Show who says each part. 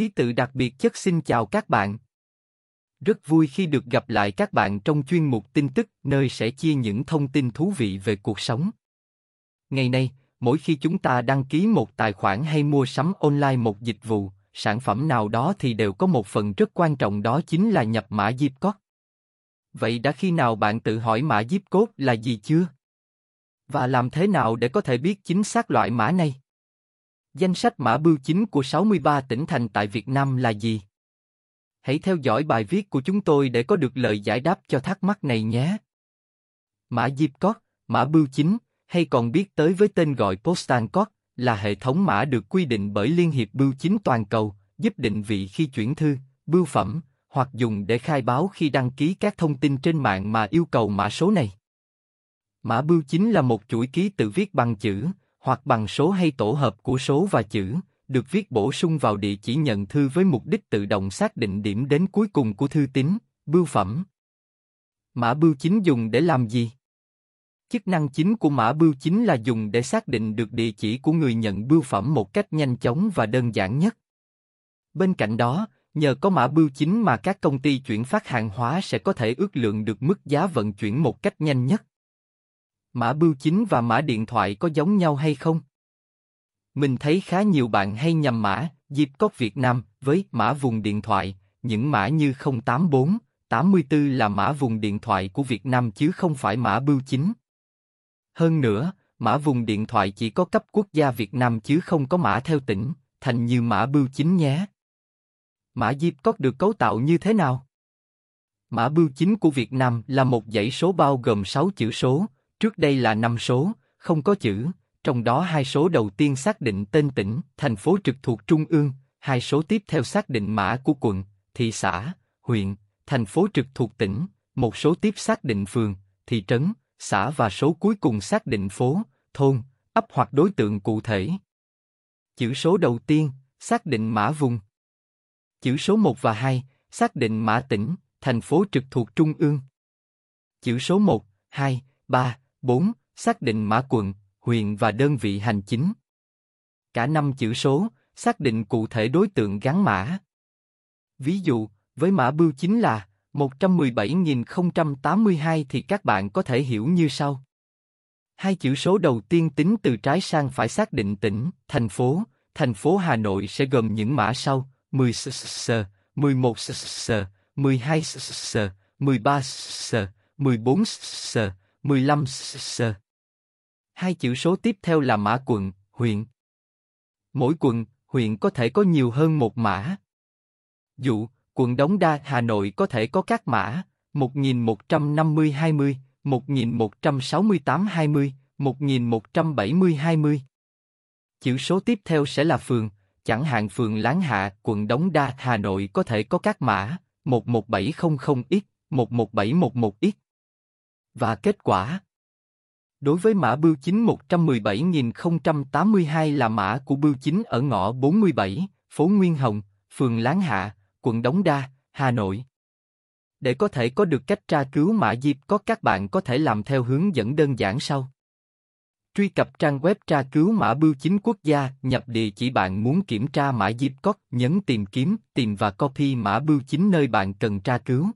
Speaker 1: Ký tự đặc biệt chất xin chào các bạn. Rất vui khi được gặp lại các bạn trong chuyên mục tin tức nơi sẽ chia những thông tin thú vị về cuộc sống. Ngày nay, mỗi khi chúng ta đăng ký một tài khoản hay mua sắm online một dịch vụ, sản phẩm nào đó thì đều có một phần rất quan trọng đó chính là nhập mã zip code. Vậy đã khi nào bạn tự hỏi mã zip code là gì chưa? Và làm thế nào để có thể biết chính xác loại mã này? Danh sách mã bưu chính của 63 tỉnh thành tại Việt Nam là gì? Hãy theo dõi bài viết của chúng tôi để có được lời giải đáp cho thắc mắc này nhé. Mã zip code, mã bưu chính, hay còn biết tới với tên gọi Postal Code, là hệ thống mã được quy định bởi Liên hiệp Bưu chính toàn cầu, giúp định vị khi chuyển thư, bưu phẩm, hoặc dùng để khai báo khi đăng ký các thông tin trên mạng mà yêu cầu mã số này. Mã bưu chính là một chuỗi ký tự viết bằng chữ, hoặc bằng số hay tổ hợp của số và chữ, được viết bổ sung vào địa chỉ nhận thư với mục đích tự động xác định điểm đến cuối cùng của thư tín, bưu phẩm. Mã bưu chính dùng để làm gì? Chức năng chính của mã bưu chính là dùng để xác định được địa chỉ của người nhận bưu phẩm một cách nhanh chóng và đơn giản nhất. Bên cạnh đó, nhờ có mã bưu chính mà các công ty chuyển phát hàng hóa sẽ có thể ước lượng được mức giá vận chuyển một cách nhanh nhất. Mã bưu chính và mã điện thoại có giống nhau hay không? Mình thấy khá nhiều bạn hay nhầm mã, dịp cốc Việt Nam với mã vùng điện thoại, những mã như 084, 84 là mã vùng điện thoại của Việt Nam chứ không phải mã bưu chính. Hơn nữa, mã vùng điện thoại chỉ có cấp quốc gia Việt Nam chứ không có mã theo tỉnh, thành như mã bưu chính nhé. Mã diệp code được cấu tạo như thế nào? Mã bưu chính của Việt Nam là một dãy số bao gồm 6 chữ số, trước đây là năm số, không có chữ, trong đó hai số đầu tiên xác định tên tỉnh, thành phố trực thuộc trung ương, hai số tiếp theo xác định mã của quận, thị xã, huyện, thành phố trực thuộc tỉnh, một số tiếp xác định phường, thị trấn, xã và số cuối cùng xác định phố, thôn, ấp hoặc đối tượng cụ thể. Chữ số đầu tiên, xác định mã vùng. Chữ số 1 và 2, xác định mã tỉnh, thành phố trực thuộc trung ương. Chữ số 1, 2, 3, 4, xác định mã quận, huyện và đơn vị hành chính. Cả năm chữ số, xác định cụ thể đối tượng gắn mã. Ví dụ, với mã bưu chính là 117.082 thì các bạn có thể hiểu như sau. Hai chữ số đầu tiên tính từ trái sang phải xác định tỉnh, thành phố. Thành phố Hà Nội sẽ gồm những mã sau: 10 s, 11 s, 12 s, 13 s, 14 s, 15 s. Hai chữ số tiếp theo là mã quận, huyện. Mỗi quận, huyện có thể có nhiều hơn một mã. Dụ, quận Đống Đa, Hà Nội có thể có các mã 1150-20, 1168-20, 1170-20. Chữ số tiếp theo sẽ là phường, chẳng hạn phường Láng Hạ, quận Đống Đa, Hà Nội có thể có các mã 11700X, 11711X. Và kết quả Đối với mã bưu chính 117.082 là mã của bưu chính ở ngõ 47, phố Nguyên Hồng, phường Láng Hạ, quận Đống Đa, Hà Nội. Để có thể có được cách tra cứu mã diệp có các bạn có thể làm theo hướng dẫn đơn giản sau. Truy cập trang web tra cứu mã bưu chính quốc gia, nhập địa chỉ bạn muốn kiểm tra mã diệp có nhấn tìm kiếm, tìm và copy mã bưu chính nơi bạn cần tra cứu.